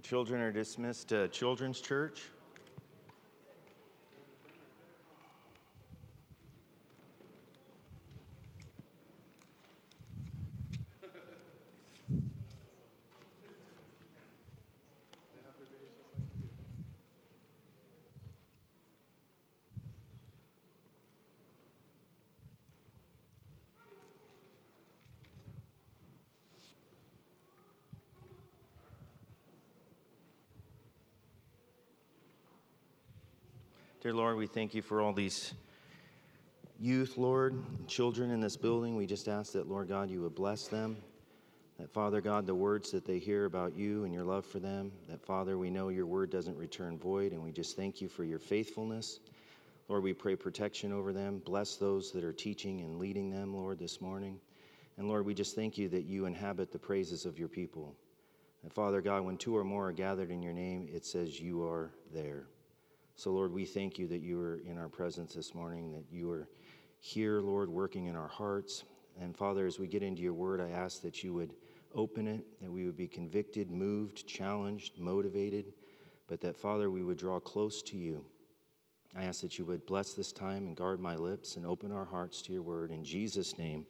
The children are dismissed to Children's Church. Dear Lord, we thank you for all these youth, Lord, children in this building. We just ask that, Lord God, you would bless them. That, Father God, the words that they hear about you and your love for them, that, Father, we know your word doesn't return void, and we just thank you for your faithfulness. Lord, we pray protection over them. Bless those that are teaching and leading them, Lord, this morning. And Lord, we just thank you that you inhabit the praises of your people. And Father God, when two or more are gathered in your name, it says you are there. So, Lord, we thank you that you are in our presence this morning, that you are here, Lord, working in our hearts. And Father, as we get into your word, I ask that you would open it, that we would be convicted, moved, challenged, motivated, but that, Father, we would draw close to you. I ask that you would bless this time and guard my lips and open our hearts to your word in Jesus' name.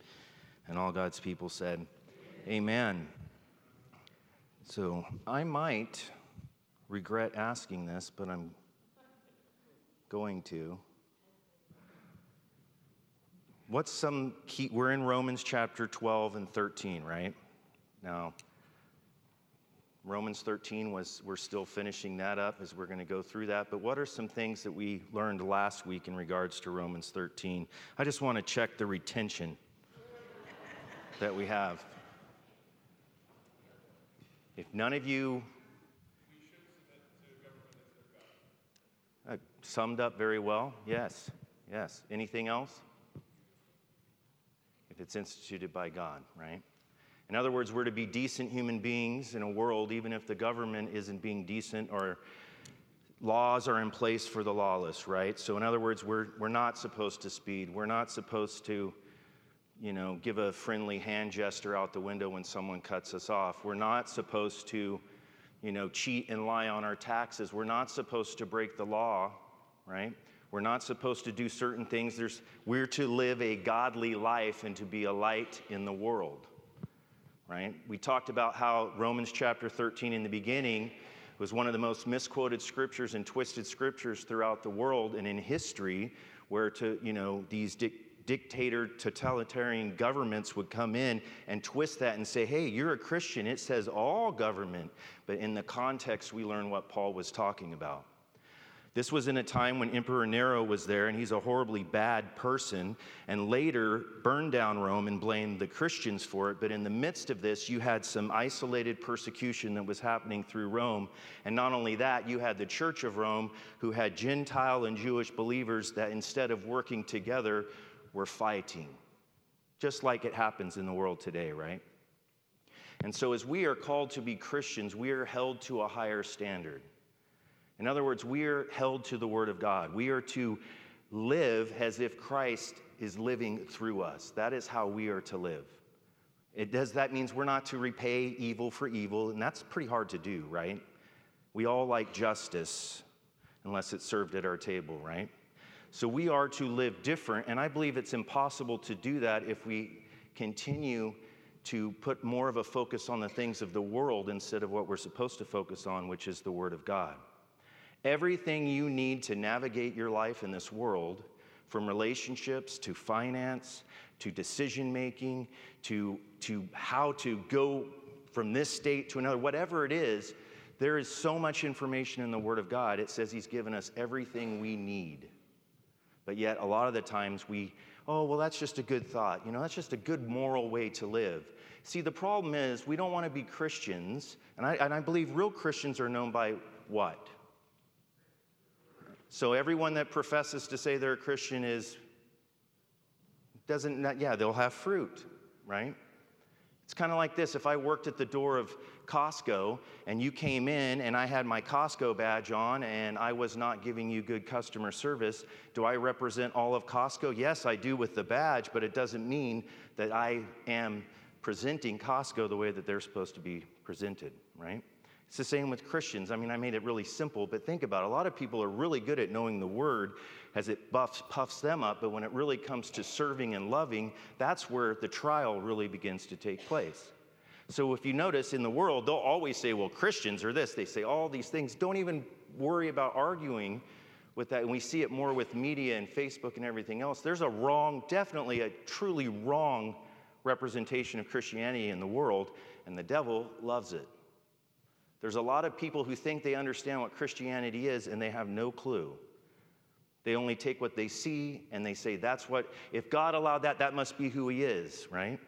And all God's people said, Amen. So I might regret asking this, but I'm going to. What's some key? We're in Romans chapter 12 and 13, right? Now, Romans 13 was, we're still finishing that up as we're going to go through that. But what are some things that we learned last week in regards to Romans 13? I just want to check the retention that we have. If none of you Uh, summed up very well. Yes, yes. Anything else? If it's instituted by God, right? In other words, we're to be decent human beings in a world, even if the government isn't being decent or laws are in place for the lawless, right? So, in other words, we're, we're not supposed to speed. We're not supposed to, you know, give a friendly hand gesture out the window when someone cuts us off. We're not supposed to you know, cheat and lie on our taxes. We're not supposed to break the law, right? We're not supposed to do certain things. There's, we're to live a godly life and to be a light in the world, right? We talked about how Romans chapter 13 in the beginning was one of the most misquoted scriptures and twisted scriptures throughout the world and in history, where to, you know, these dictator, totalitarian governments would come in and twist that and say, hey, you're a Christian. It says all government. But in the context, we learn what Paul was talking about. This was in a time when Emperor Nero was there, and he's a horribly bad person, and later burned down Rome and blamed the Christians for it. But in the midst of this, you had some isolated persecution that was happening through Rome. And not only that, you had the Church of Rome, who had Gentile and Jewish believers that instead of working together, we're fighting, just like it happens in the world today, right? And so, as we are called to be Christians, we are held to a higher standard. In other words, we are held to the Word of God. We are to live as if Christ is living through us. That is how we are to live. It does that means we're not to repay evil for evil, and that's pretty hard to do, right? We all like justice unless it's served at our table, right? So we are to live different, and I believe it's impossible to do that if we continue to put more of a focus on the things of the world instead of what we're supposed to focus on, which is the Word of God. Everything you need to navigate your life in this world, from relationships to finance to decision making to, to how to go from this state to another, whatever it is, there is so much information in the Word of God. It says He's given us everything we need. But yet, a lot of the times we, oh, well, that's just a good thought. You know, that's just a good moral way to live. See, the problem is we don't want to be Christians, and I, and I believe real Christians are known by what? So everyone that professes to say they're a Christian is, doesn't, yeah, they'll have fruit, right? It's kind of like this if I worked at the door of Costco and you came in and I had my Costco badge on and I was not giving you good customer service, do I represent all of Costco? Yes, I do with the badge, but it doesn't mean that I am presenting Costco the way that they're supposed to be presented, right? It's the same with Christians. I mean, I made it really simple, but think about it. A lot of people are really good at knowing the word as it buffs, puffs them up, but when it really comes to serving and loving, that's where the trial really begins to take place. So if you notice in the world, they'll always say, well, Christians are this. They say all these things. Don't even worry about arguing with that. And we see it more with media and Facebook and everything else. There's a wrong, definitely a truly wrong representation of Christianity in the world, and the devil loves it. There's a lot of people who think they understand what Christianity is, and they have no clue. They only take what they see and they say, that's what, if God allowed that, that must be who He is, right?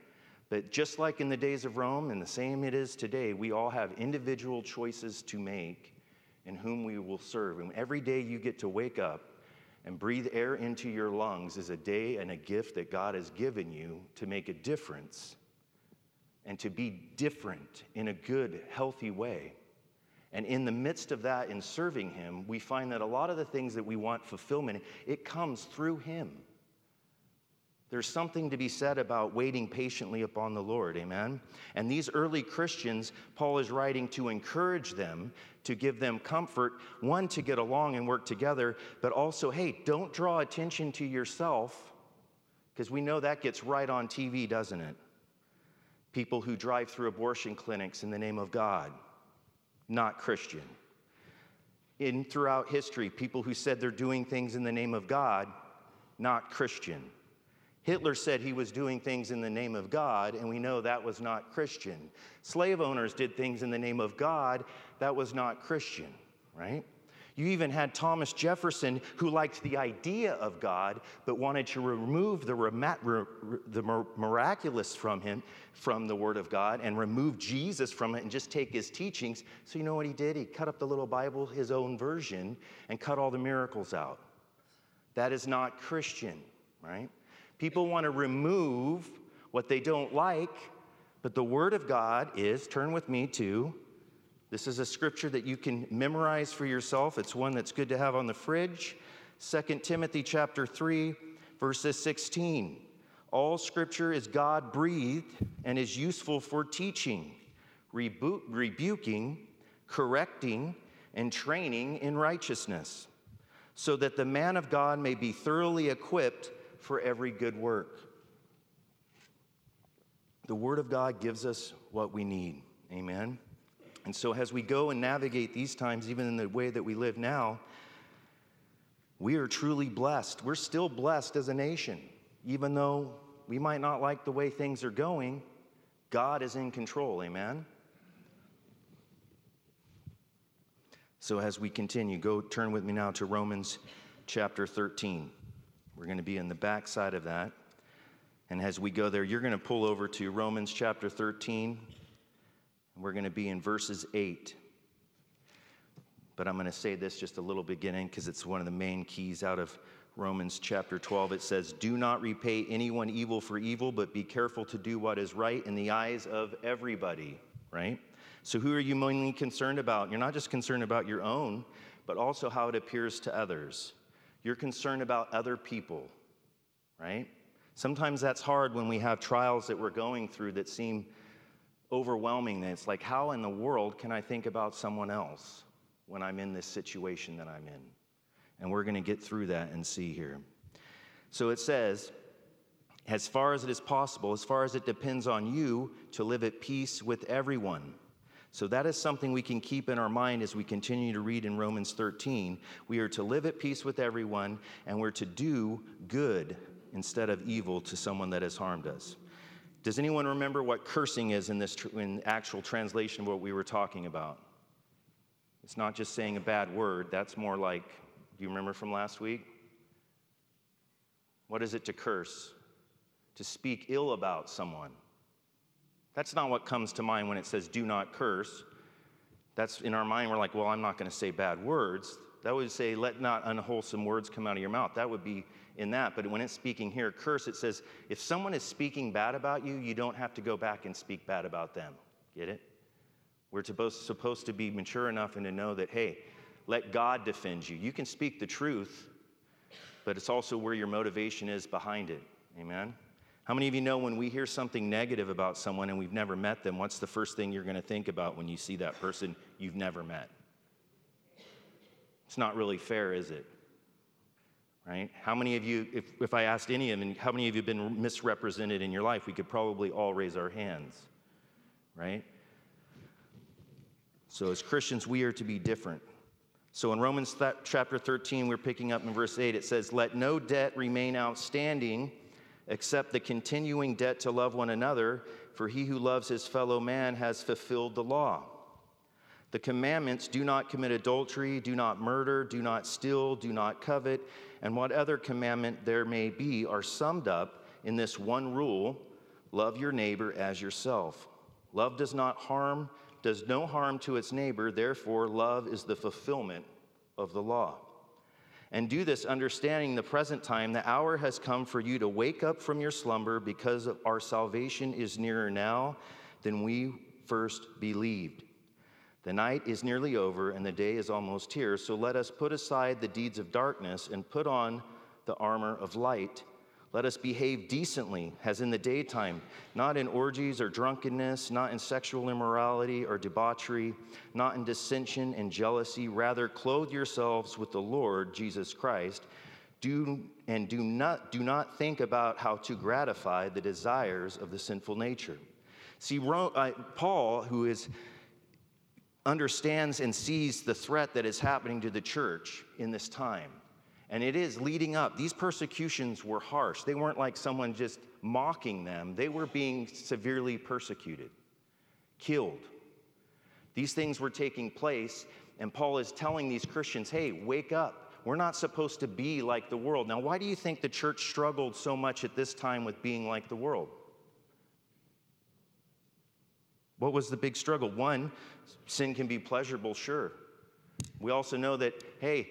But just like in the days of Rome, and the same it is today, we all have individual choices to make in whom we will serve. And every day you get to wake up and breathe air into your lungs is a day and a gift that God has given you to make a difference and to be different in a good, healthy way. And in the midst of that, in serving Him, we find that a lot of the things that we want fulfillment, it comes through Him. There's something to be said about waiting patiently upon the Lord, amen? And these early Christians, Paul is writing to encourage them, to give them comfort, one, to get along and work together, but also, hey, don't draw attention to yourself, because we know that gets right on TV, doesn't it? People who drive through abortion clinics in the name of God, not Christian. In throughout history, people who said they're doing things in the name of God, not Christian. Hitler said he was doing things in the name of God, and we know that was not Christian. Slave owners did things in the name of God, that was not Christian, right? You even had Thomas Jefferson, who liked the idea of God, but wanted to remove the, miraculous from him, from the Word of God, and remove Jesus from it and just take his teachings. So, you know what he did? He cut up the little Bible, his own version, and cut all the miracles out. That is not Christian, right? People want to remove what they don't like, but the Word of God is, turn with me to, this is a scripture that you can memorize for yourself. It's one that's good to have on the fridge. 2 Timothy chapter 3, verses 16. All scripture is God breathed and is useful for teaching, rebu- rebuking, correcting, and training in righteousness, so that the man of God may be thoroughly equipped for every good work. The Word of God gives us what we need. Amen. And so, as we go and navigate these times, even in the way that we live now, we are truly blessed. We're still blessed as a nation. Even though we might not like the way things are going, God is in control. Amen. So, as we continue, go turn with me now to Romans chapter 13. We're going to be in the back side of that. And as we go there, you're going to pull over to Romans chapter 13. And we're going to be in verses 8. But I'm going to say this just a little beginning because it's one of the main keys out of Romans chapter 12. It says, Do not repay anyone evil for evil, but be careful to do what is right in the eyes of everybody, right? So, who are you mainly concerned about? You're not just concerned about your own, but also how it appears to others. You're concerned about other people, right? Sometimes that's hard when we have trials that we're going through that seem overwhelming. It's like, how in the world can I think about someone else when I'm in this situation that I'm in? And we're going to get through that and see here. So it says, as far as it is possible, as far as it depends on you, to live at peace with everyone. So that is something we can keep in our mind as we continue to read in Romans 13. We are to live at peace with everyone, and we're to do good instead of evil to someone that has harmed us. Does anyone remember what cursing is in this in actual translation of what we were talking about? It's not just saying a bad word. That's more like, do you remember from last week? What is it to curse? To speak ill about someone. That's not what comes to mind when it says do not curse. That's in our mind, we're like, well, I'm not going to say bad words. That would say, let not unwholesome words come out of your mouth. That would be in that. But when it's speaking here, curse, it says, if someone is speaking bad about you, you don't have to go back and speak bad about them. Get it? We're supposed to be mature enough and to know that, hey, let God defend you. You can speak the truth, but it's also where your motivation is behind it. Amen? How many of you know when we hear something negative about someone and we've never met them, what's the first thing you're going to think about when you see that person you've never met? It's not really fair, is it? Right? How many of you, if, if I asked any of them, how many of you have been misrepresented in your life? We could probably all raise our hands, right? So, as Christians, we are to be different. So, in Romans th- chapter 13, we're picking up in verse 8, it says, Let no debt remain outstanding except the continuing debt to love one another, for he who loves his fellow man has fulfilled the law. The commandments do not commit adultery, do not murder, do not steal, do not covet, and what other commandment there may be are summed up in this one rule love your neighbor as yourself. Love does not harm does no harm to its neighbor, therefore, love is the fulfillment of the law. And do this understanding the present time, the hour has come for you to wake up from your slumber because our salvation is nearer now than we first believed. The night is nearly over and the day is almost here, so let us put aside the deeds of darkness and put on the armor of light. Let us behave decently, as in the daytime, not in orgies or drunkenness, not in sexual immorality or debauchery, not in dissension and jealousy. Rather, clothe yourselves with the Lord Jesus Christ. Do, and do not, do not think about how to gratify the desires of the sinful nature. See, uh, Paul, who is understands and sees the threat that is happening to the church in this time and it is leading up. These persecutions were harsh. They weren't like someone just mocking them, they were being severely persecuted, killed. These things were taking place, and Paul is telling these Christians, hey, wake up. We're not supposed to be like the world. Now, why do you think the church struggled so much at this time with being like the world? What was the big struggle? One, sin can be pleasurable, sure. We also know that, hey,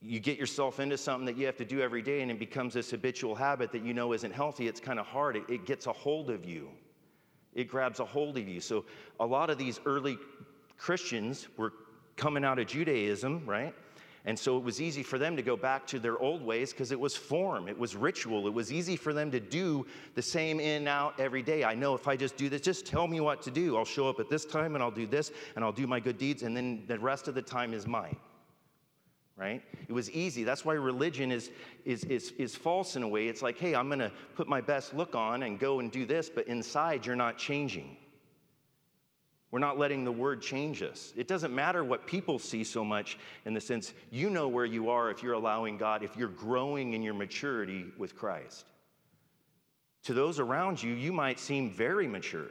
you get yourself into something that you have to do every day and it becomes this habitual habit that you know isn't healthy, it's kind of hard. It, it, gets a hold of you, it grabs a hold of you. So, a lot of these early Christians were coming out of Judaism, right? And so it was easy for them to go back to their old ways because it was form, it was ritual. It was easy for them to do the same in and out every day. I know if I just do this, just tell me what to do. I'll show up at this time and I'll do this and I'll do my good deeds, and then the rest of the time is mine right? It was easy. That's why religion is, is, is, is false in a way. It's like, hey, I'm going to put my best look on and go and do this, but inside you're not changing. We're not letting the word change us. It doesn't matter what people see so much in the sense you know where you are if you're allowing God, if you're growing in your maturity with Christ. To those around you, you might seem very mature.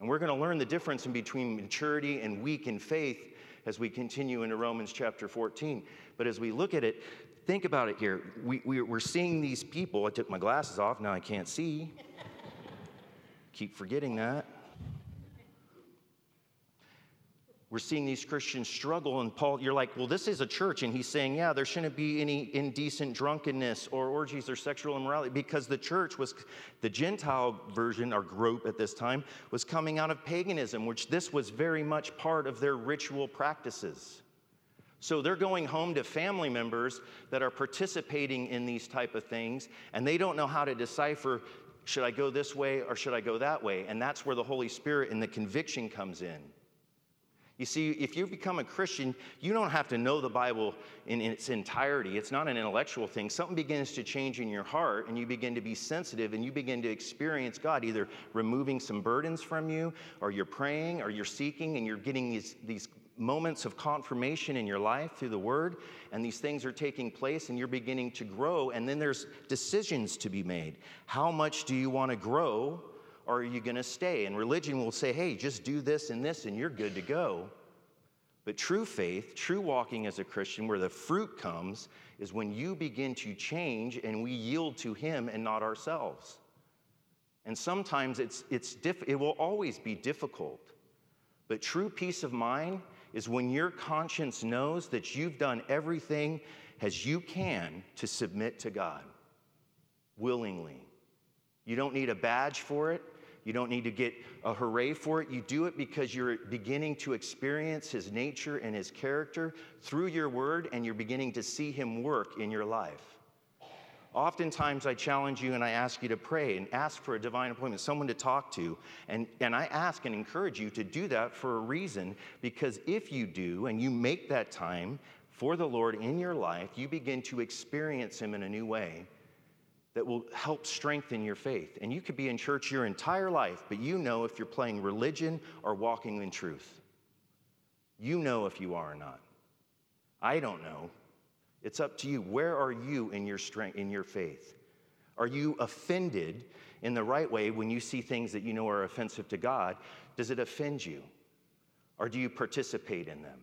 And we're going to learn the difference in between maturity and weak in faith as we continue into Romans chapter 14. But as we look at it, think about it here. We, we, we're seeing these people. I took my glasses off, now I can't see. Keep forgetting that. We're seeing these Christians struggle, and Paul, you're like, well, this is a church, and he's saying, yeah, there shouldn't be any indecent drunkenness or orgies or sexual immorality because the church was, the Gentile version or group at this time was coming out of paganism, which this was very much part of their ritual practices. So they're going home to family members that are participating in these type of things, and they don't know how to decipher should I go this way or should I go that way? And that's where the Holy Spirit and the conviction comes in. You see, if you become a Christian, you don't have to know the Bible in, its entirety. It's not an intellectual thing. Something begins to change in your heart, and you begin to be sensitive, and you begin to experience God either removing some burdens from you, or you're praying, or you're seeking, and you're getting these, these moments of confirmation in your life through the Word, and these things are taking place, and you're beginning to grow, and then there's decisions to be made. How much do you want to grow? Or are you going to stay? And religion will say, hey, just do this and this and you're good to go. But true faith, true walking as a Christian, where the fruit comes, is when you begin to change and we yield to Him and not ourselves. And sometimes it's, it's diff- it will always be difficult. But true peace of mind is when your conscience knows that you've done everything as you can to submit to God willingly. You don't need a badge for it. You don't need to get a hooray for it. You do it because you're beginning to experience His nature and His character through your word, and you're beginning to see Him work in your life. Oftentimes, I challenge you and I ask you to pray and ask for a divine appointment, someone to talk to. And, and I ask and encourage you to do that for a reason, because if you do and you make that time for the Lord in your life, you begin to experience Him in a new way that will help strengthen your faith. And you could be in church your entire life, but you know if you're playing religion or walking in truth. You know if you are or not. I don't know. It's up to you. Where are you in your strength, in your faith? Are you offended in the right way when you see things that you know are offensive to God? Does it offend you? Or do you participate in them?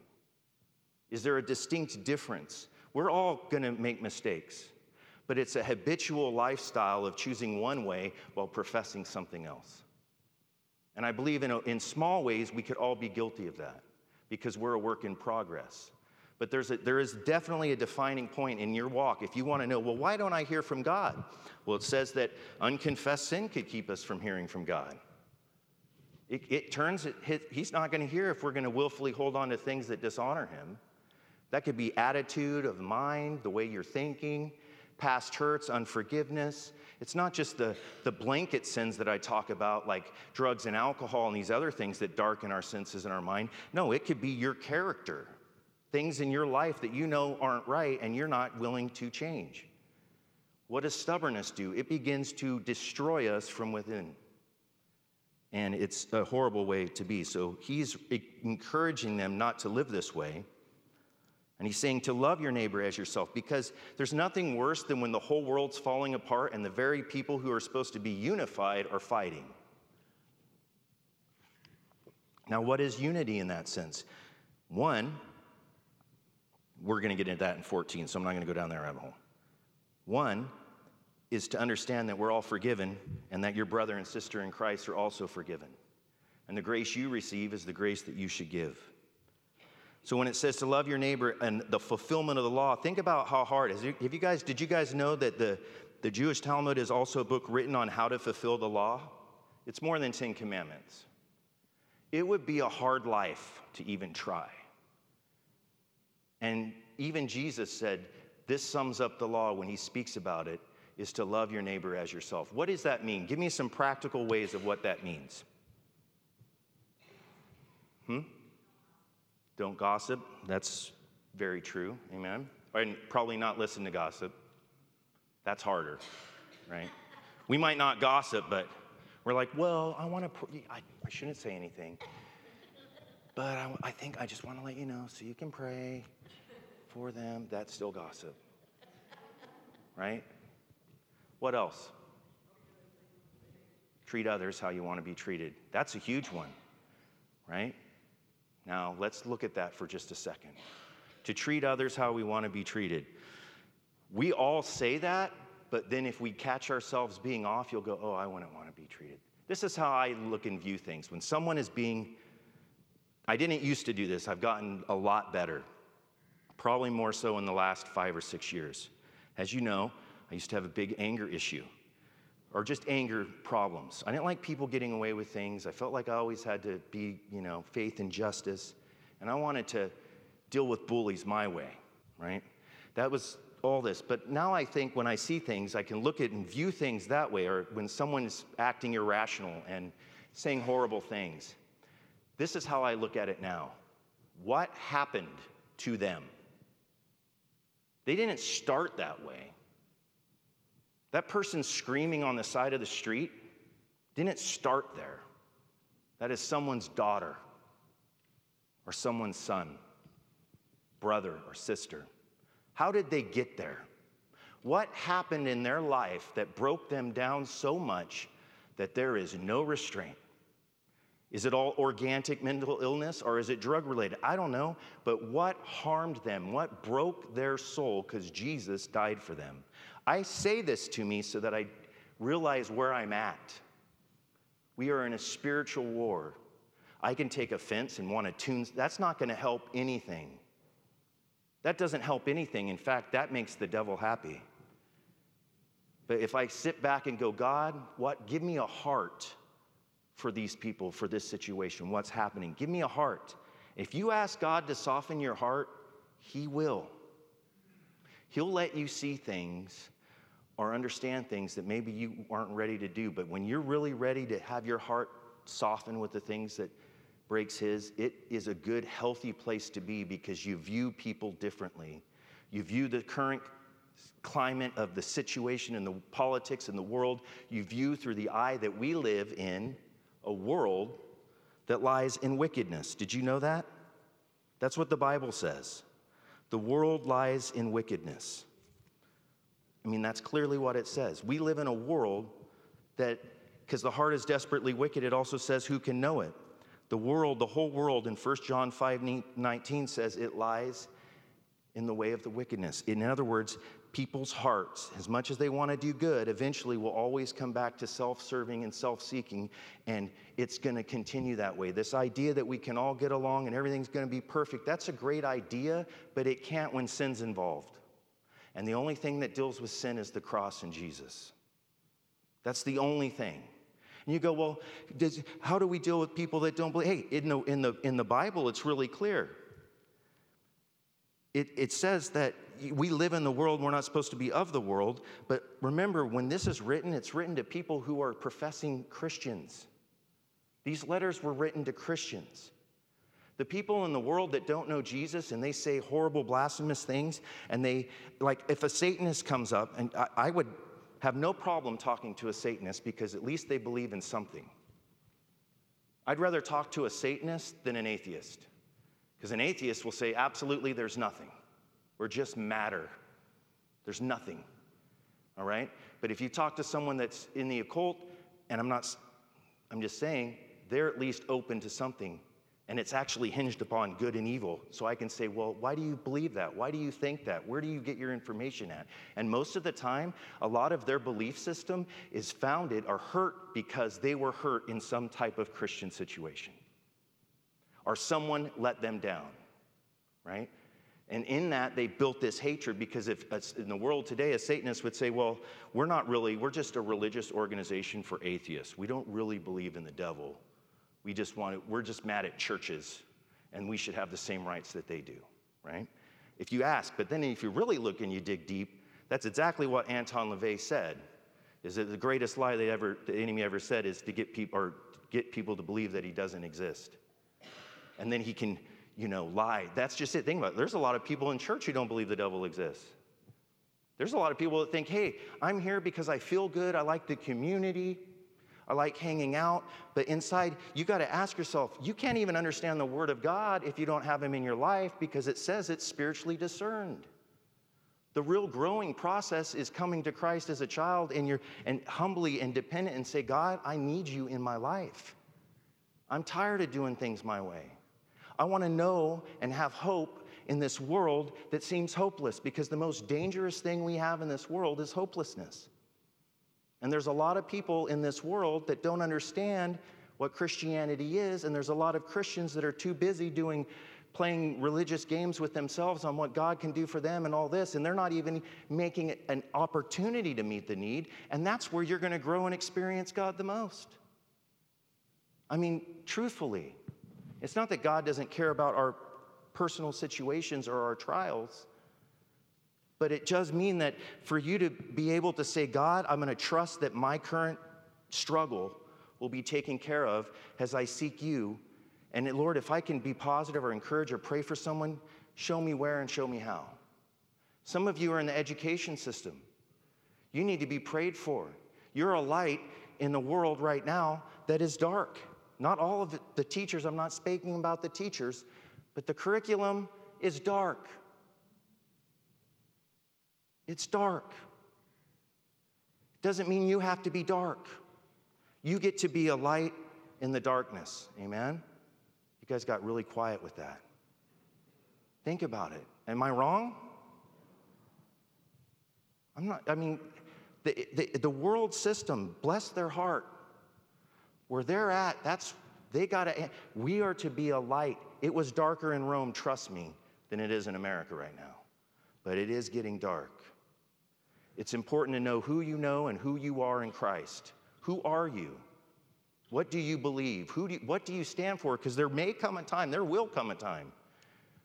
Is there a distinct difference? We're all going to make mistakes, but it's a habitual lifestyle of choosing one way while professing something else. And I believe in, in small ways we could all be guilty of that because we're a work in progress. But there's a, there is definitely a defining point in your walk. If you want to know, well, why don't I hear from God? Well, it says that unconfessed sin could keep us from hearing from God. It, it turns, it, he's not going to hear if we're going to willfully hold on to things that dishonor him. That could be attitude of mind, the way you're thinking, past hurts, unforgiveness. It's not just the, the blanket sins that I talk about, like drugs and alcohol and these other things that darken our senses and our mind. No, it could be your character things in your life that you know aren't right and you're not willing to change. What does stubbornness do? It begins to destroy us from within. And it's a horrible way to be. So he's encouraging them not to live this way. And he's saying to love your neighbor as yourself because there's nothing worse than when the whole world's falling apart and the very people who are supposed to be unified are fighting. Now, what is unity in that sense? One, we're going to get into that in 14, so I'm not going to go down that rabbit hole. One is to understand that we're all forgiven and that your brother and sister in Christ are also forgiven. And the grace you receive is the grace that you should give. So when it says to love your neighbor and the fulfillment of the law, think about how hard is. Have you guys, did you guys know that the, the Jewish Talmud is also a book written on how to fulfill the law? It's more than 10 commandments. It would be a hard life to even try. And even Jesus said, this sums up the law when he speaks about it, is to love your neighbor as yourself. What does that mean? Give me some practical ways of what that means. Hmm? Don't gossip. That's very true. Amen. And probably not listen to gossip. That's harder, right? We might not gossip, but we're like, well, I want to, I, I shouldn't say anything. But I, I think I just want to let you know so you can pray for them, that's still gossip. Right? What else? Treat others how you want to be treated. That's a huge one, right? Now, let's look at that for just a second. To treat others how we want to be treated. We all say that, but then if we catch ourselves being off, you'll go, oh, I wouldn't want to be treated. This is how I look and view things. When someone is being, I didn't used to do this, I've gotten a lot better probably more so in the last five or six years. As you know, I used to have a big anger issue or just anger problems. I didn't like people getting away with things. I felt like I always had to be, you know, faith and justice. And I wanted to deal with bullies my way, right? That was all this. But now I think when I see things, I can look at and view things that way, or when someone's acting irrational and saying horrible things. This is how I look at it now. What happened to them? They didn't start that way. That person screaming on the side of the street didn't start there. That is someone's daughter or someone's son, brother or sister. How did they get there? What happened in their life that broke them down so much that there is no restraint? Is it all organic mental illness or is it drug related? I don't know. But what harmed them? What broke their soul? Because Jesus died for them. I say this to me so that I realize where I'm at. We are in a spiritual war. I can take offense and want to tune, that's not going to help anything. That doesn't help anything. In fact, that makes the devil happy. But if I sit back and go, God, what? Give me a heart for these people, for this situation, what's happening. Give me a heart. If you ask God to soften your heart, He will. He'll let you see things or understand things that maybe you aren't ready to do. But when you're really ready to have your heart soften with the things that breaks his, it is a good, healthy place to be because you view people differently. You view the current climate of the situation and the politics in the world, you view through the eye that we live in a world that lies in wickedness. Did you know that? That's what the Bible says. The world lies in wickedness. I mean, that's clearly what it says. We live in a world that, because the heart is desperately wicked, it also says, who can know it? The world, the whole world in 1 John 5 19 says it lies in the way of the wickedness. In other words, people's hearts, as much as they want to do good, eventually will always come back to self serving and self seeking, and it's going to continue that way. This idea that we can all get along and everything's going to be perfect, that's a great idea, but it can't when sin's involved. And the only thing that deals with sin is the cross and Jesus. That's the only thing. And you go, well, does, how do we deal with people that don't believe? Hey, in the, in the, in the Bible, it's really clear. It, it says that we live in the world, we're not supposed to be of the world. But remember, when this is written, it's written to people who are professing Christians. These letters were written to Christians. The people in the world that don't know Jesus and they say horrible, blasphemous things, and they, like, if a Satanist comes up, and I, I would have no problem talking to a Satanist because at least they believe in something. I'd rather talk to a Satanist than an atheist. Because an atheist will say, absolutely, there's nothing. We're just matter. There's nothing. All right? But if you talk to someone that's in the occult, and I'm not, I'm just saying, they're at least open to something. And it's actually hinged upon good and evil. So I can say, well, why do you believe that? Why do you think that? Where do you get your information at? And most of the time, a lot of their belief system is founded or hurt because they were hurt in some type of Christian situation or someone let them down, right? And in that, they built this hatred because if in the world today, a Satanist would say, well, we're not really, we're just a religious organization for atheists. We don't really believe in the devil. We just want to, we're just mad at churches and we should have the same rights that they do, right? If you ask, but then if you really look and you dig deep, that's exactly what Anton LaVey said. Is that the greatest lie they ever, the enemy ever said is to get people or get people to believe that he doesn't exist and then he can, you know, lie. That's just it. Think about it. There's a lot of people in church who don't believe the devil exists. There's a lot of people that think, hey, I'm here because I feel good. I like the community. I like hanging out. But inside, you got to ask yourself, you can't even understand the Word of God if you don't have Him in your life because it says it's spiritually discerned. The real growing process is coming to Christ as a child and you're and humbly and dependent and say, God, I need you in my life. I'm tired of doing things my way. I want to know and have hope in this world that seems hopeless because the most dangerous thing we have in this world is hopelessness. And there's a lot of people in this world that don't understand what Christianity is, and there's a lot of Christians that are too busy doing playing religious games with themselves on what God can do for them and all this, and they're not even making an opportunity to meet the need, and that's where you're going to grow and experience God the most. I mean, truthfully, it's not that God doesn't care about our personal situations or our trials, but it does mean that for you to be able to say, God, I'm going to trust that my current struggle will be taken care of as I seek you. And Lord, if I can be positive or encourage or pray for someone, show me where and show me how. Some of you are in the education system. You need to be prayed for. You're a light in the world right now that is dark. Not all of the teachers, I'm not speaking about the teachers, but the curriculum is dark. It's dark. It doesn't mean you have to be dark. You get to be a light in the darkness. Amen? You guys got really quiet with that. Think about it. Am I wrong? I'm not, I mean, the, the, the world system, bless their heart, where they're at, that's, they got to, we are to be a light. It was darker in Rome, trust me, than it is in America right now. But it is getting dark. It's important to know who you know and who you are in Christ. Who are you? What do you believe? Who do you, what do you stand for? Because there may come a time, there will come a time,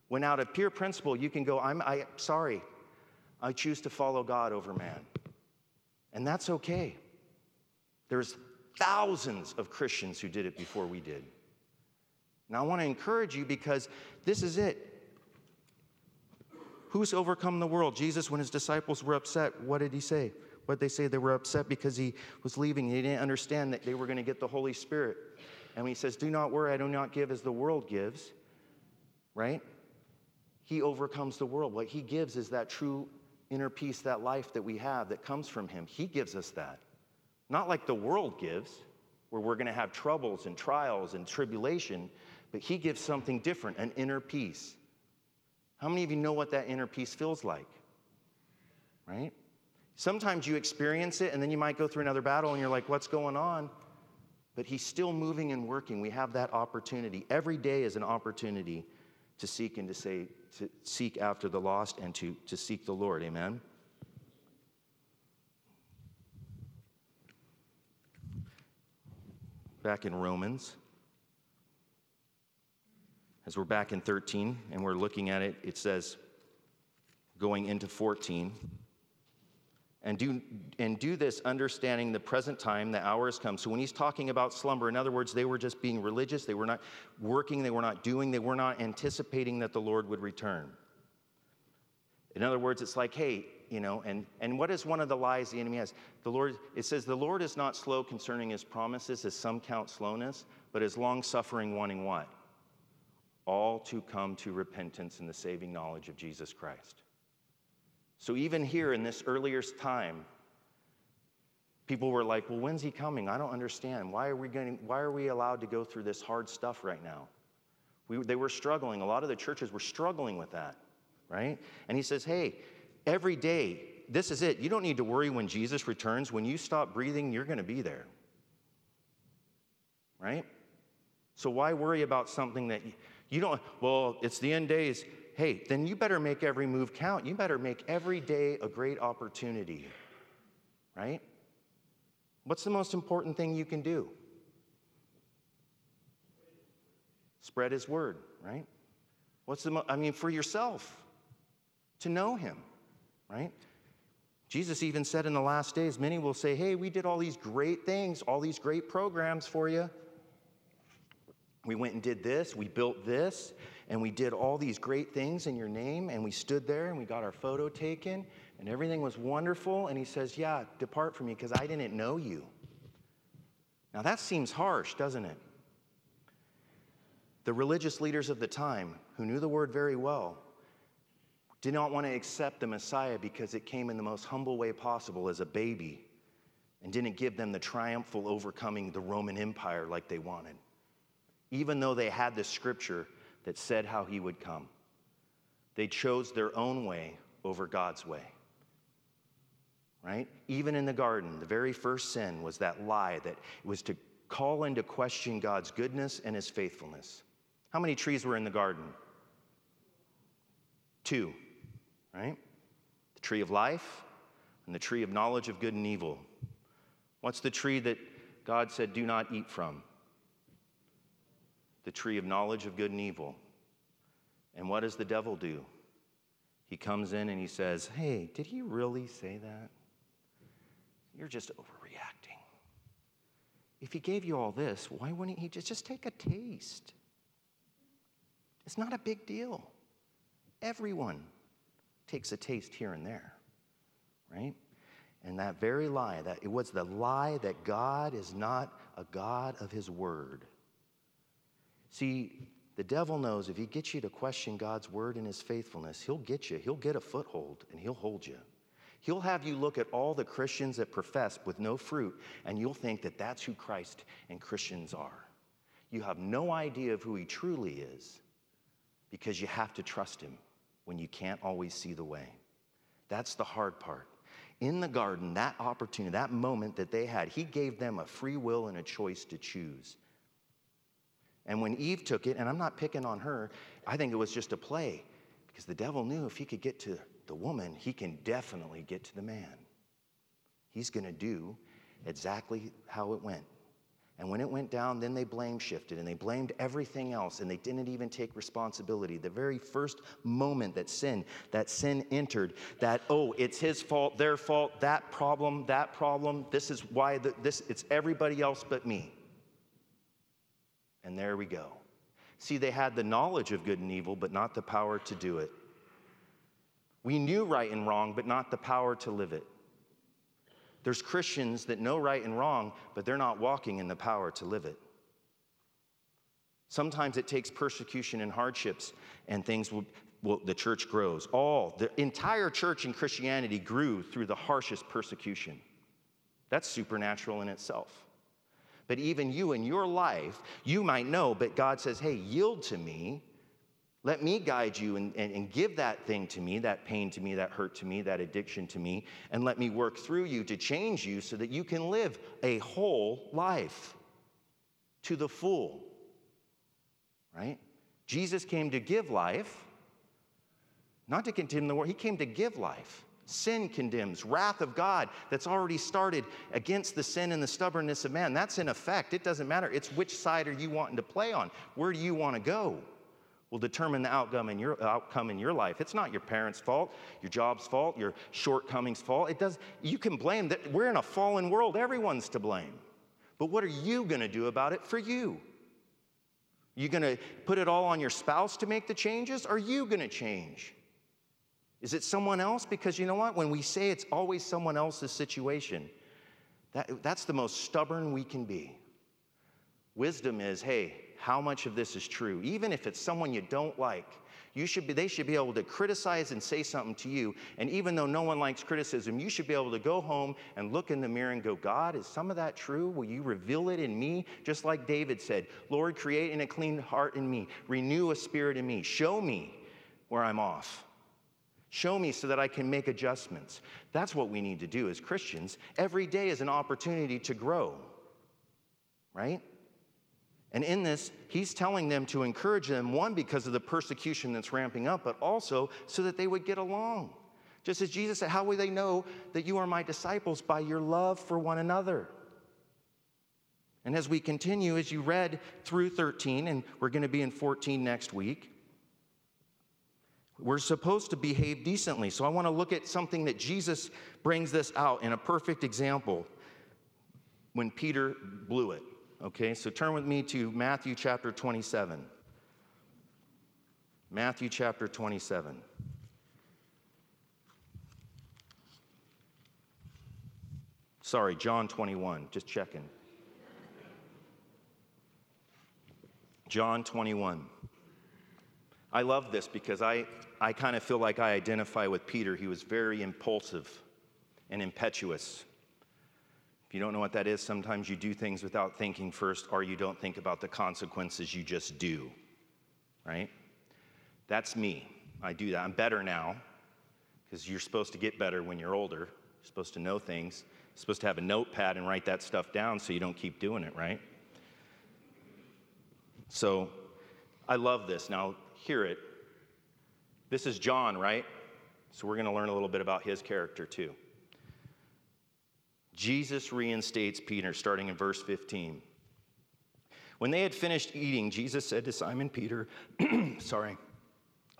when out of pure principle you can go, I'm I, sorry, I choose to follow God over man. And that's okay. There's thousands of Christians who did it before we did. Now, I want to encourage you because this is it. Who's overcome the world? Jesus, when his disciples were upset, what did he say? What did they say? They were upset because he was leaving. They didn't understand that they were going to get the Holy Spirit. And he says, Do not worry, I do not give as the world gives, right? He overcomes the world. What he gives is that true inner peace, that life that we have that comes from him. He gives us that. Not like the world gives, where we're going to have troubles and trials and tribulation, but he gives something different, an inner peace. How many of you know what that inner peace feels like? Right? Sometimes you experience it and then you might go through another battle and you're like, what's going on? But he's still moving and working. We have that opportunity. Every day is an opportunity to seek and to say, to seek after the lost and to, to seek the Lord. Amen? Back in Romans as we're back in 13 and we're looking at it, it says, going into 14, and do, and do this understanding the present time, the hour has come. So when he's talking about slumber, in other words, they were just being religious, they were not working, they were not doing, they were not anticipating that the Lord would return. In other words, it's like, hey, you know, and, and what is one of the lies the enemy has? The Lord, it says, the Lord is not slow concerning his promises, as some count slowness, but is long suffering, wanting what? All to come to repentance and the saving knowledge of Jesus Christ. So, even here in this earlier time, people were like, Well, when's he coming? I don't understand. Why are we, going, why are we allowed to go through this hard stuff right now? We, they were struggling. A lot of the churches were struggling with that, right? And he says, Hey, every day, this is it. You don't need to worry when Jesus returns. When you stop breathing, you're going to be there, right? So, why worry about something that you don't, well, it's the end days. Hey, then you better make every move count. You better make every day a great opportunity, right? What's the most important thing you can do? Spread his word, right? What's the, mo- I mean, for yourself, to know him, right? Jesus even said in the last days, many will say, Hey, we did all these great things, all these great programs for you. We went and did this, we built this, and we did all these great things in your name, and we stood there and we got our photo taken, and everything was wonderful. And he says, Yeah, depart from me because I didn't know you. Now that seems harsh, doesn't it? The religious leaders of the time, who knew the word very well, did not want to accept the Messiah because it came in the most humble way possible as a baby and didn't give them the triumphal overcoming the Roman Empire like they wanted even though they had the scripture that said how he would come. They chose their own way over God's way. Right? Even in the garden, the very first sin was that lie that was to call into question God's goodness and his faithfulness. How many trees were in the garden? Two, right? The tree of life and the tree of knowledge of good and evil. What's the tree that God said, do not eat from? The tree of knowledge of good and evil. And what does the devil do? He comes in and he says, Hey, did he really say that? You're just overreacting. If he gave you all this, why wouldn't he just, just take a taste? It's not a big deal. Everyone takes a taste here and there, right? And that very lie, that it was the lie that God is not a God of his word. See, the devil knows if he gets you to question God's word and his faithfulness, he'll get you. He'll get a foothold and he'll hold you. He'll have you look at all the Christians that profess with no fruit, and you'll think that that's who Christ and Christians are. You have no idea of who he truly is because you have to trust him when you can't always see the way. That's the hard part. In the garden, that opportunity, that moment that they had, he gave them a free will and a choice to choose. And when Eve took it, and I'm not picking on her, I think it was just a play because the devil knew if he could get to the woman, he can definitely get to the man. He's going to do exactly how it went. And when it went down, then they blame shifted and they blamed everything else and they didn't even take responsibility. The very first moment that sin, that sin entered, that, oh, it's his fault, their fault, that problem, that problem, this is why the, this, it's everybody else but me. And there we go. See, they had the knowledge of good and evil, but not the power to do it. We knew right and wrong, but not the power to live it. There's Christians that know right and wrong, but they're not walking in the power to live it. Sometimes it takes persecution and hardships, and things will, will, the church grows. All, the entire church in Christianity grew through the harshest persecution. That's supernatural in itself. But even you in your life, you might know, but God says, hey, yield to me let me guide you and, and, and, give that thing to me, that pain to me, that hurt to me, that addiction to me, and let me work through you to change you so that you can live a whole life to the full. Right? Jesus came to give life, not to condemn the world, He came to give life. Sin condemns, wrath of God that's already started against the sin and the stubbornness of man. That's in effect. It doesn't matter. It's which side are you wanting to play on? Where do you want to go? will determine the outcome in your outcome in your life. It's not your parents' fault, your job's fault, your shortcomings' fault. It does you can blame that we're in a fallen world, everyone's to blame. But what are you going to do about it for you? You going to put it all on your spouse to make the changes? Are you going to change? Is it someone else? Because you know what? When we say it's always someone else's situation, that, that's the most stubborn we can be. Wisdom is hey, how much of this is true. Even if it's someone you don't like, you should be, they should be able to criticize and say something to you. And even though no one likes criticism, you should be able to go home and look in the mirror and go, God, is some of that true? Will you reveal it in me? Just like David said, Lord, create in a clean heart in me, renew a spirit in me, show me where I'm off. Show me so that I can make adjustments. That's what we need to do as Christians. Every day is an opportunity to grow, right? And in this, he's telling them to encourage them, one, because of the persecution that's ramping up, but also so that they would get along. Just as Jesus said, How will they know that you are my disciples? By your love for one another. And as we continue, as you read through 13, and we're going to be in 14 next week, we're supposed to behave decently. So I want to look at something that Jesus brings this out in a perfect example when Peter blew it. Okay, so turn with me to Matthew chapter 27. Matthew chapter 27. Sorry, John 21, just checking. John 21. I love this because I, I kind of feel like I identify with Peter. He was very impulsive and impetuous. If you don't know what that is, sometimes you do things without thinking first, or you don't think about the consequences, you just do, right? That's me. I do that. I'm better now because you're supposed to get better when you're older. You're supposed to know things. You're supposed to have a notepad and write that stuff down so you don't keep doing it, right? So I love this. Now, hear it. This is John, right? So we're going to learn a little bit about his character too. Jesus reinstates Peter, starting in verse 15. When they had finished eating, Jesus said to Simon Peter, Sorry,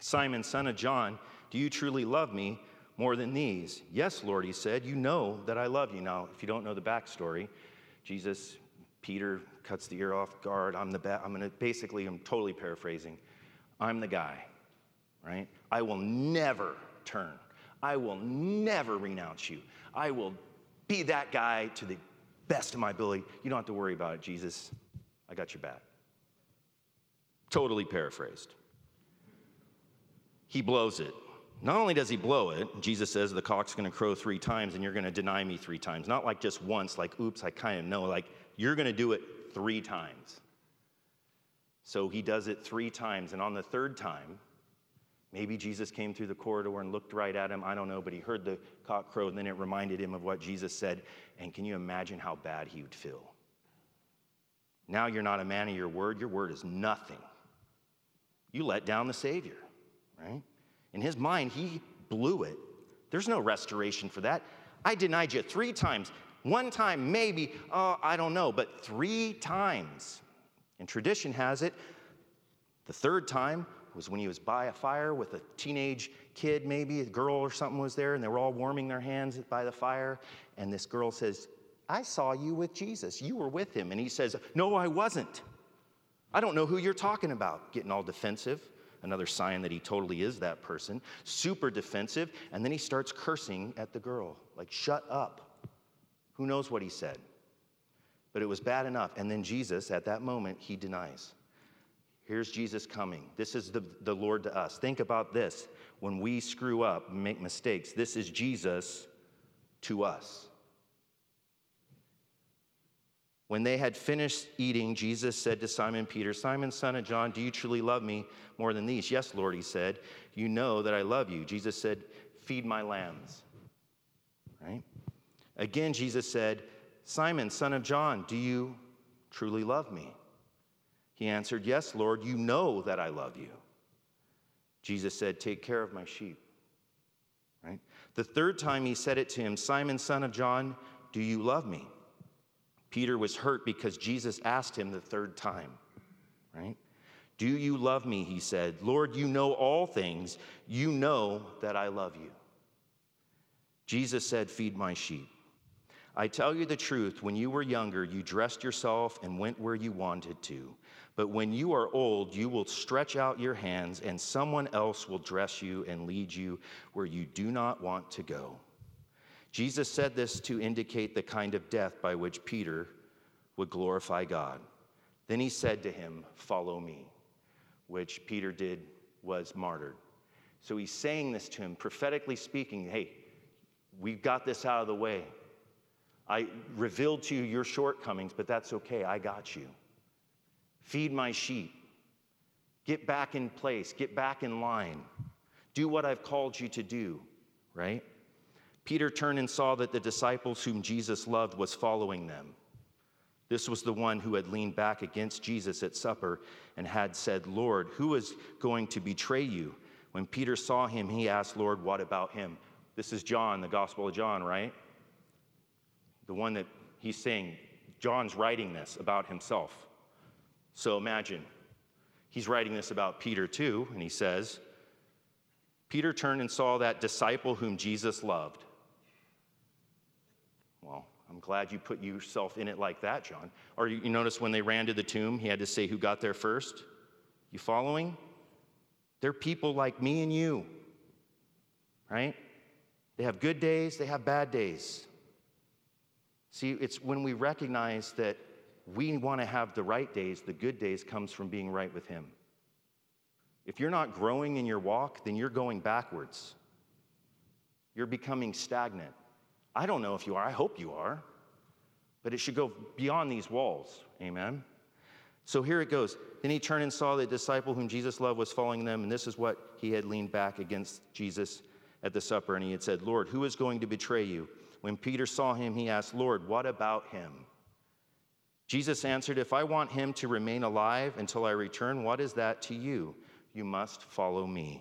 Simon, son of John, do you truly love me more than these? Yes, Lord, he said, You know that I love you. Now, if you don't know the backstory, Jesus, Peter cuts the ear off guard. I'm the ba- I'm gonna basically, I'm totally paraphrasing. I'm the guy, right? I will never turn. I will never renounce you. I will be that guy to the best of my ability. You don't have to worry about it, Jesus. I got your back. Totally paraphrased. He blows it. Not only does he blow it, Jesus says the cock's gonna crow three times and you're gonna deny me three times. Not like just once, like, oops, I kind of know. Like, you're gonna do it three times. So he does it three times. And on the third time, Maybe Jesus came through the corridor and looked right at him. I don't know, but he heard the cock crow, and then it reminded him of what Jesus said. And can you imagine how bad he would feel? Now you're not a man of your word, your word is nothing. You let down the Savior, right? In his mind, he blew it. There's no restoration for that. I denied you three times. One time, maybe, oh, I don't know, but three times. And tradition has it, the third time was when he was by a fire with a teenage kid, maybe a girl or something was there, and they were all warming their hands by the fire. And this girl says, I saw you with Jesus. You were with him. And he says, No, I wasn't. I don't know who you're talking about. Getting all defensive. Another sign that he totally is that person. Super defensive. And then he starts cursing at the girl, like, Shut up. Who knows what he said? But it was bad enough. And then Jesus, at that moment, he denies. Here's Jesus coming. This is the, the Lord to us. Think about this. When we screw up, make mistakes, this is Jesus to us. When they had finished eating, Jesus said to Simon Peter, Simon, son of John, do you truly love me more than these? Yes, Lord, he said. You know that I love you. Jesus said, Feed my lambs. Right? Again, Jesus said, Simon, son of John, do you truly love me? He answered, Yes, Lord, you know that I love you. Jesus said, Take care of my sheep. Right? The third time he said it to him, Simon, son of John, do you love me? Peter was hurt because Jesus asked him the third time, right? Do you love me? He said. Lord, you know all things. You know that I love you. Jesus said, Feed my sheep. I tell you the truth, when you were younger, you dressed yourself and went where you wanted to. But when you are old, you will stretch out your hands, and someone else will dress you and lead you where you do not want to go. Jesus said this to indicate the kind of death by which Peter would glorify God. Then he said to him, Follow me, which Peter did was martyred. So he's saying this to him, prophetically speaking, Hey, we've got this out of the way. I revealed to you your shortcomings, but that's okay. I got you. Feed my sheep. Get back in place. Get back in line. Do what I've called you to do, right? Peter turned and saw that the disciples whom Jesus loved was following them. This was the one who had leaned back against Jesus at supper and had said, Lord, who is going to betray you? When Peter saw him, he asked, Lord, what about him? This is John, the Gospel of John, right? the one that he's saying, John's writing this about himself. So imagine, he's writing this about Peter too, and he says, Peter turned and saw that disciple whom Jesus loved. Well, I'm glad you put yourself in it like that, John. Or you, you notice when they ran to the tomb, he had to say who got there first? You following? They're people like me and you, right? They have good days, they have bad days. See, it's when we recognize that we want to have the right days, the good days comes from being right with Him. If you're not growing in your walk, then you're going backwards. You're becoming stagnant. I don't know if you are, I hope you are, but it should go beyond these walls. Amen. So here it goes. Then he turned and saw the disciple whom Jesus loved was following them, and this is what he had leaned back against Jesus at the supper, and he had said, Lord, who is going to betray you? When Peter saw him, he asked, Lord, what about him? Jesus answered, If I want him to remain alive until I return, what is that to you? You must follow me.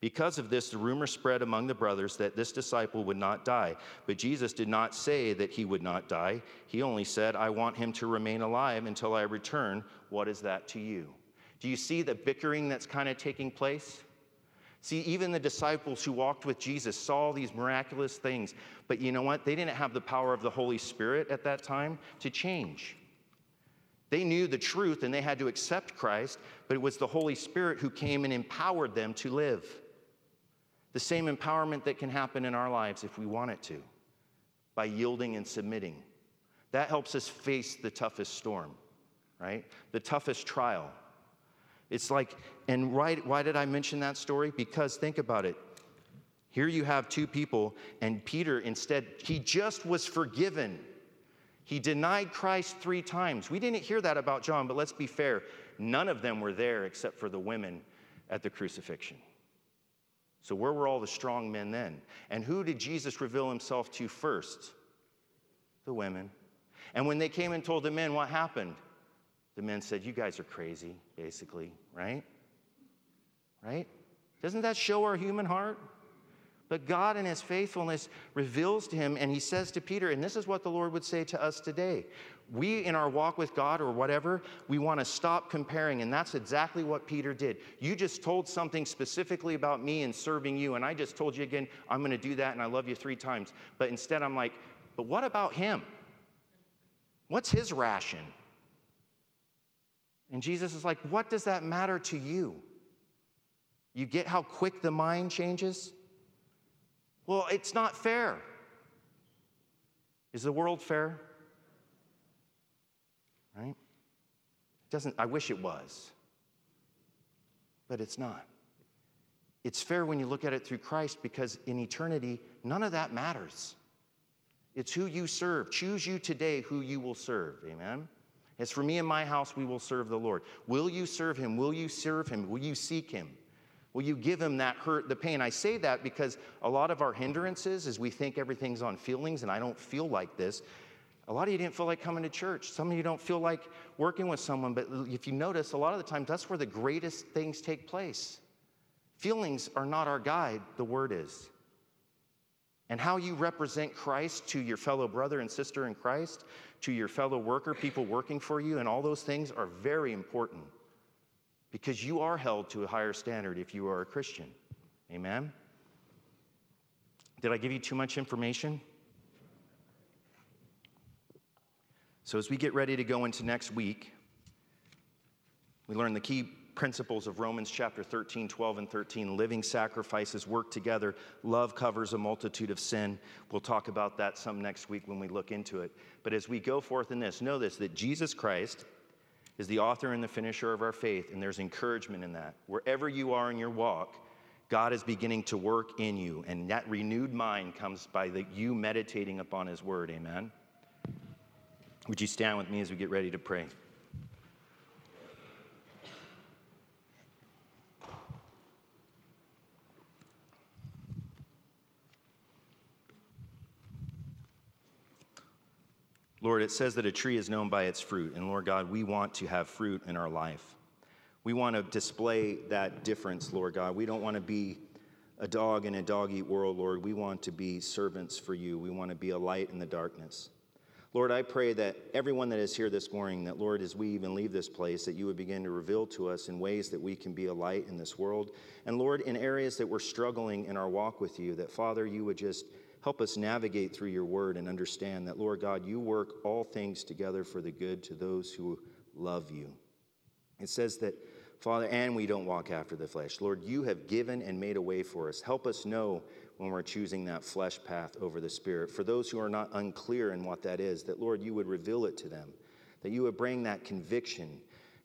Because of this, the rumor spread among the brothers that this disciple would not die. But Jesus did not say that he would not die. He only said, I want him to remain alive until I return. What is that to you? Do you see the bickering that's kind of taking place? See, even the disciples who walked with Jesus saw these miraculous things, but you know what? They didn't have the power of the Holy Spirit at that time to change. They knew the truth and they had to accept Christ, but it was the Holy Spirit who came and empowered them to live. The same empowerment that can happen in our lives if we want it to, by yielding and submitting. That helps us face the toughest storm, right? The toughest trial. It's like, and why, did I mention that story? Because think about it. Here you have two people, and Peter instead, he just was forgiven. He denied Christ three times. We didn't hear that about John, but let's be fair. None of them were there except for the women at the crucifixion. So, where were all the strong men then? And who did Jesus reveal himself to first? The women. And when they came and told the men what happened, the men said, You guys are crazy, basically, right? Right? Doesn't that show our human heart? But God, in his faithfulness, reveals to him, and he says to Peter, and this is what the Lord would say to us today. We, in our walk with God or whatever, we want to stop comparing, and that's exactly what Peter did. You just told something specifically about me and serving you, and I just told you again, I'm going to do that, and I love you three times. But instead, I'm like, but what about him? What's his ration? And Jesus is like, what does that matter to you? You get how quick the mind changes? Well, it's not fair. Is the world fair? Right? It doesn't, I wish it was, but it's not. It's fair when you look at it through Christ because in eternity, none of that matters. It's who you serve. Choose you today who you will serve. Amen? As for me and my house, we will serve the Lord. Will you serve him? Will you serve him? Will you seek him? Will you give him that hurt, the pain? I say that because a lot of our hindrances is we think everything's on feelings, and I don't feel like this. A lot of you didn't feel like coming to church. Some of you don't feel like working with someone, but if you notice, a lot of the times that's where the greatest things take place. Feelings are not our guide, the word is. And how you represent Christ to your fellow brother and sister in Christ, to your fellow worker, people working for you, and all those things are very important because you are held to a higher standard if you are a Christian. Amen? Did I give you too much information? So, as we get ready to go into next week, we learn the key principles of Romans chapter 13, 12, and 13. Living sacrifices work together. Love covers a multitude of sin. We'll talk about that some next week when we look into it. But as we go forth in this, know this that Jesus Christ is the author and the finisher of our faith, and there's encouragement in that. Wherever you are in your walk, God is beginning to work in you, and that renewed mind comes by the, you meditating upon His Word. Amen. Would you stand with me as we get ready to pray? Lord, it says that a tree is known by its fruit. And Lord God, we want to have fruit in our life. We want to display that difference, Lord God. We don't want to be a dog in a dog eat world, Lord. We want to be servants for you. We want to be a light in the darkness. Lord, I pray that everyone that is here this morning, that Lord, as we even leave this place, that you would begin to reveal to us in ways that we can be a light in this world. And Lord, in areas that we're struggling in our walk with you, that Father, you would just Help us navigate through your word and understand that, Lord God, you work all things together for the good to those who love you. It says that, Father, and we don't walk after the flesh. Lord, you have given and made a way for us. Help us know when we're choosing that flesh path over the spirit. For those who are not unclear in what that is, that, Lord, you would reveal it to them, that you would bring that conviction.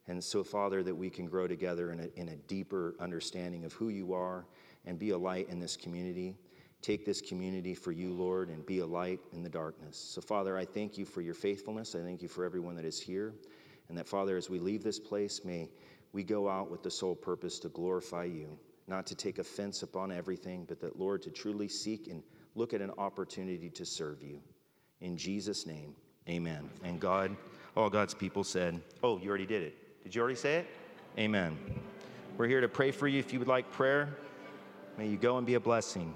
And so, Father, that we can grow together in a, in a deeper understanding of who you are and be a light in this community. Take this community for you, Lord, and be a light in the darkness. So, Father, I thank you for your faithfulness. I thank you for everyone that is here. And that, Father, as we leave this place, may we go out with the sole purpose to glorify you, not to take offense upon everything, but that, Lord, to truly seek and look at an opportunity to serve you. In Jesus' name, amen. And God, all God's people said, Oh, you already did it. Did you already say it? Amen. We're here to pray for you if you would like prayer. May you go and be a blessing.